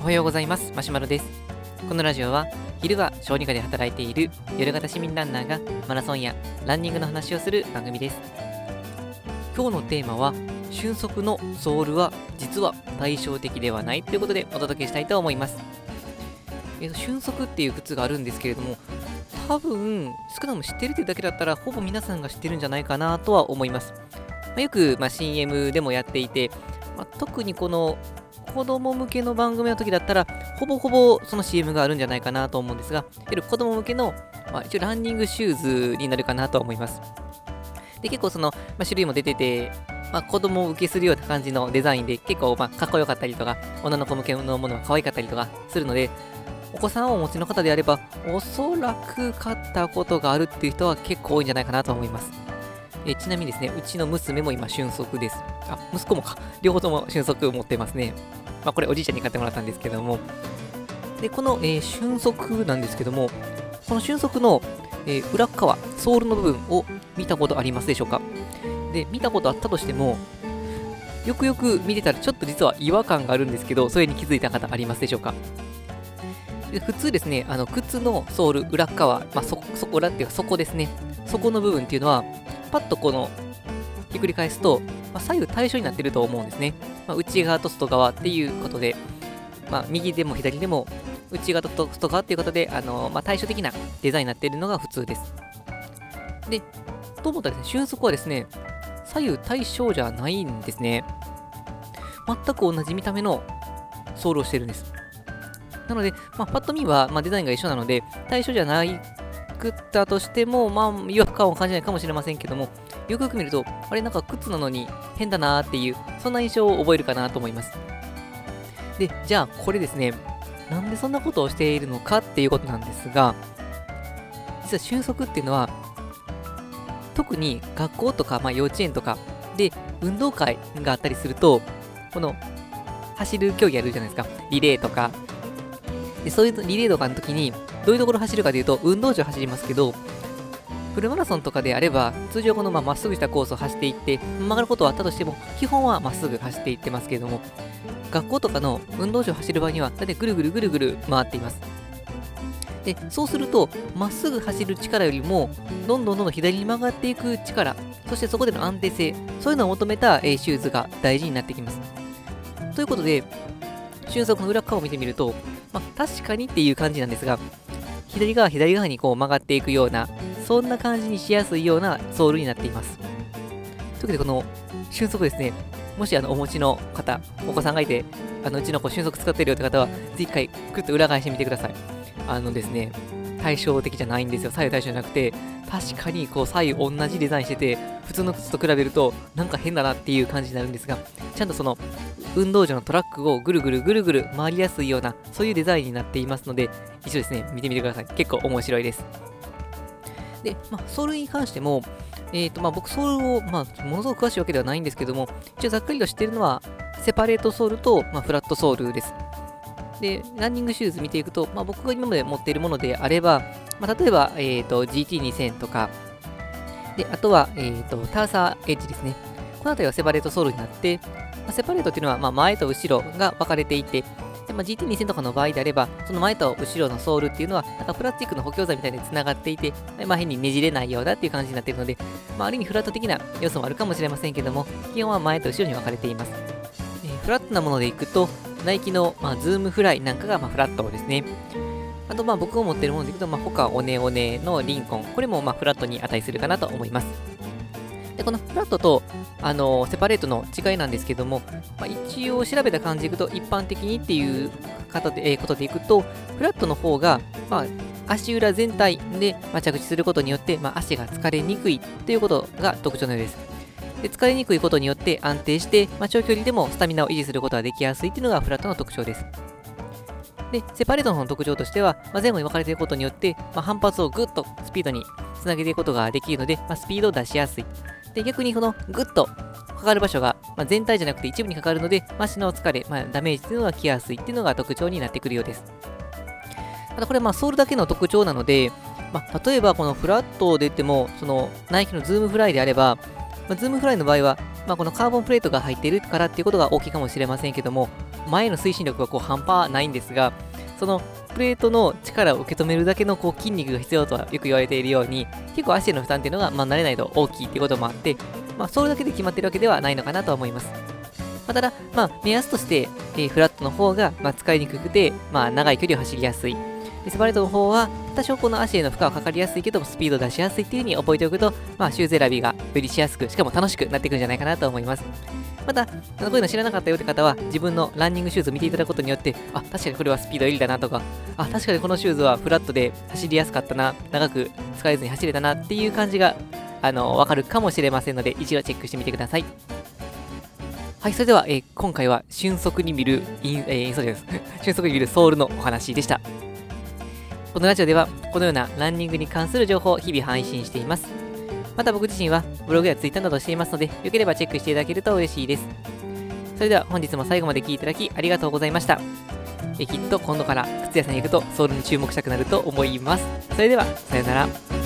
おはようございます。マシュマロです。このラジオは昼は小児科で働いている夜型市民ランナーがマラソンやランニングの話をする番組です。今日のテーマは瞬足のソールは実は対照的ではないということでお届けしたいと思います。えー瞬足っていう靴があるんですけれども多分少なくとも知ってるというだけだったらほぼ皆さんが知ってるんじゃないかなとは思います、まあよく、まあ、CM でもやっていて、まあ特にこの子供向けの番組の時だったら、ほぼほぼその CM があるんじゃないかなと思うんですが、いわゆる子供向けの、まあ、一応ランニングシューズになるかなと思います。で、結構その、まあ、種類も出てて、まあ、子供を受けするような感じのデザインで、結構まあかっこよかったりとか、女の子向けのものが可愛かったりとかするので、お子さんをお持ちの方であれば、おそらく買ったことがあるっていう人は結構多いんじゃないかなと思います。えちなみにですね、うちの娘も今、瞬足です。あ、息子もか。両方とも瞬足持ってますね。まあ、これおじいちゃんに買ってもらったんですけども。で、この、えー瞬足なんですけども、この瞬足の、えー裏側、ソールの部分を見たことありますでしょうか？で、見たことあったとしても、よくよく見てたらちょっと実は違和感があるんですけど、それに気づいた方ありますでしょうか？で普通ですね、あの靴のソール裏側、まあ、そそこ裏っていうか、そこですね、そこの部分っていうのは、パッとこのひっくり返すと、まあ、左右対称になってると思うんですね。まあ、内側と外側っていうことで、まあ、右でも左でも内側と外側っていうことで、あのまあ、対照的なデザインになっているのが普通です。で、と思ったらですね、瞬足はですね、左右対称じゃないんですね。全く同じ見た目のソールをしてるんです。なので、まあ、パッと見は、まあ、デザインが一緒なので、対象じゃないくったとしても、まあ、違和感を感じないかもしれませんけども、よくよく見ると、あれ、なんか靴なのに変だなーっていう、そんな印象を覚えるかなと思います。で、じゃあ、これですね、なんでそんなことをしているのかっていうことなんですが、実は瞬足っていうのは、特に学校とか、まあ、幼稚園とかで運動会があったりすると、この走る競技あるじゃないですか、リレーとか、でそういうリレーとかの時に、どういうところ走るかというと、運動場走りますけど、フルマラソンとかであれば、通常このままっすぐしたコースを走っていって、曲がることはあったとしても、基本はまっすぐ走っていってますけれども、学校とかの運動場を走る場合には、だいたいぐるぐるぐるぐる回っています。で、そうすると、まっすぐ走る力よりも、どんどんどんどん左に曲がっていく力、そしてそこでの安定性、そういうのを求めた、えシューズが大事になってきます。ということで、瞬足の裏側を見てみると、まあ、確かにっていう感じなんですが、左側左側にこう曲がっていくような、そんな感じにしやすいようなソールになっています。というわけで、この瞬足ですね、もしあのお持ちの方、お子さんがいて、あのうちの子瞬足使ってるよって方は、ぜひ一回くっと裏返してみてください。あのですね、対照的じゃないんですよ。左右対称じゃなくて、確かにこう左右同じデザインしてて、普通の靴と比べると、なんか変だなっていう感じになるんですが、ちゃんとその運動場のトラックをぐるぐるぐるぐる回りやすいような、そういうデザインになっていますので、一度ですね、見てみてください。結構面白いです。で、まあ、ソールに関しても、えーとまあ、僕、ソールを、まあ、ものすごく詳しいわけではないんですけども、一応ざっくりと知ってるのは、セパレートソールと、まあ、フラットソールです。で、ランニングシューズ見ていくと、まあ、僕が今まで持っているものであれば、まあ、例えば、えーと、GT2000 とか、で、あとは、えーと、ターサーエッジですね。この辺りはセパレートソールになって、まあ、セパレートっていうのは、まあ、前と後ろが分かれていて、でまあ、GT2000 とかの場合であれば、その前と後ろのソールっていうのは、なんかプラスチックの補強材みたいに繋がっていて、まあ、変にねじれないようだっていう感じになっているので、まあ、ある意味フラット的な要素もあるかもしれませんけども、基本は前と後ろに分かれています。えーフラットなものでいくと、ナイキの、まあ、ズームフライなんかが、まあ、フラットですね。あと、まあ、僕が持ってるものでいくと、まあ、他オネオネのリンコン、これも、まあ、フラットに値するかなと思います。で、このフラットと、あのセパレートの違いなんですけども、まあ、一応調べた感じでいくと、一般的にっていう方で、えーことでいくと、フラットの方が、まあ、足裏全体で、ま、着地することによって、まあ、足が疲れにくいということが特徴のようです。で疲れにくいことによって安定して、まあ、長距離でもスタミナを維持することができやすいというのがフラットの特徴です。で、セパレートの特徴としては、まあ、前後に分かれていることによって、まあ、反発をぐっとスピードにつなげていくことができるので、ま、スピードを出しやすい。で、逆にこのぐっとかかる場所が、ま、全体じゃなくて一部にかかるので、まあ、足の疲れ、ま、ダメージというのが来やすいっていうのが特徴になってくるようです。ただこれまソールだけの特徴なので、まあ、例えばこのフラットで言っても、そのナイキのズームフライであれば、まあ、ズームフライの場合は、まあ、このカーボンプレートが入っているからっていうことが大きいかもしれませんけども、前の推進力がこう半端ないんですが、そのプレートの力を受け止めるだけのこう筋肉が必要とはよく言われているように、結構足への負担っていうのが、まあ、慣れないと大きいっていうこともあって、まあ、それだけで決まってるわけではないのかなと思います。まあ、ただ、まあ、目安として、えー、フラットの方が、まあ、使いにくくて、まあ、長い距離を走りやすい。でスバレットの方は、多少この足への負荷はかかりやすいけど、スピード出しやすいっていう風に覚えておくと、まあ、シューズ選びがよりしやすく、しかも楽しくなっていくんじゃないかなと思います。また、こういうの知らなかったよって方は、自分のランニングシューズを見ていただくことによって、あ、確かにこれはスピード有利だなとか、あ、確かにこのシューズはフラットで走りやすかったな、長く使えずに走れたなっていう感じが、あの、わかるかもしれませんので、一度チェックしてみてください。はい、それでは、えー、今回は瞬足に見るイン、えー、インソーです。瞬足に見るソールのお話でした。このラジオでは、このようなランニングに関する情報を日々配信しています。また僕自身はブログやツイッターなどしていますので、よければチェックしていただけると嬉しいです。それでは本日も最後まで聴いていただきありがとうございました。えきっと今度から靴屋さんに行くとソウルに注目したくなると思います。それでは、さようなら。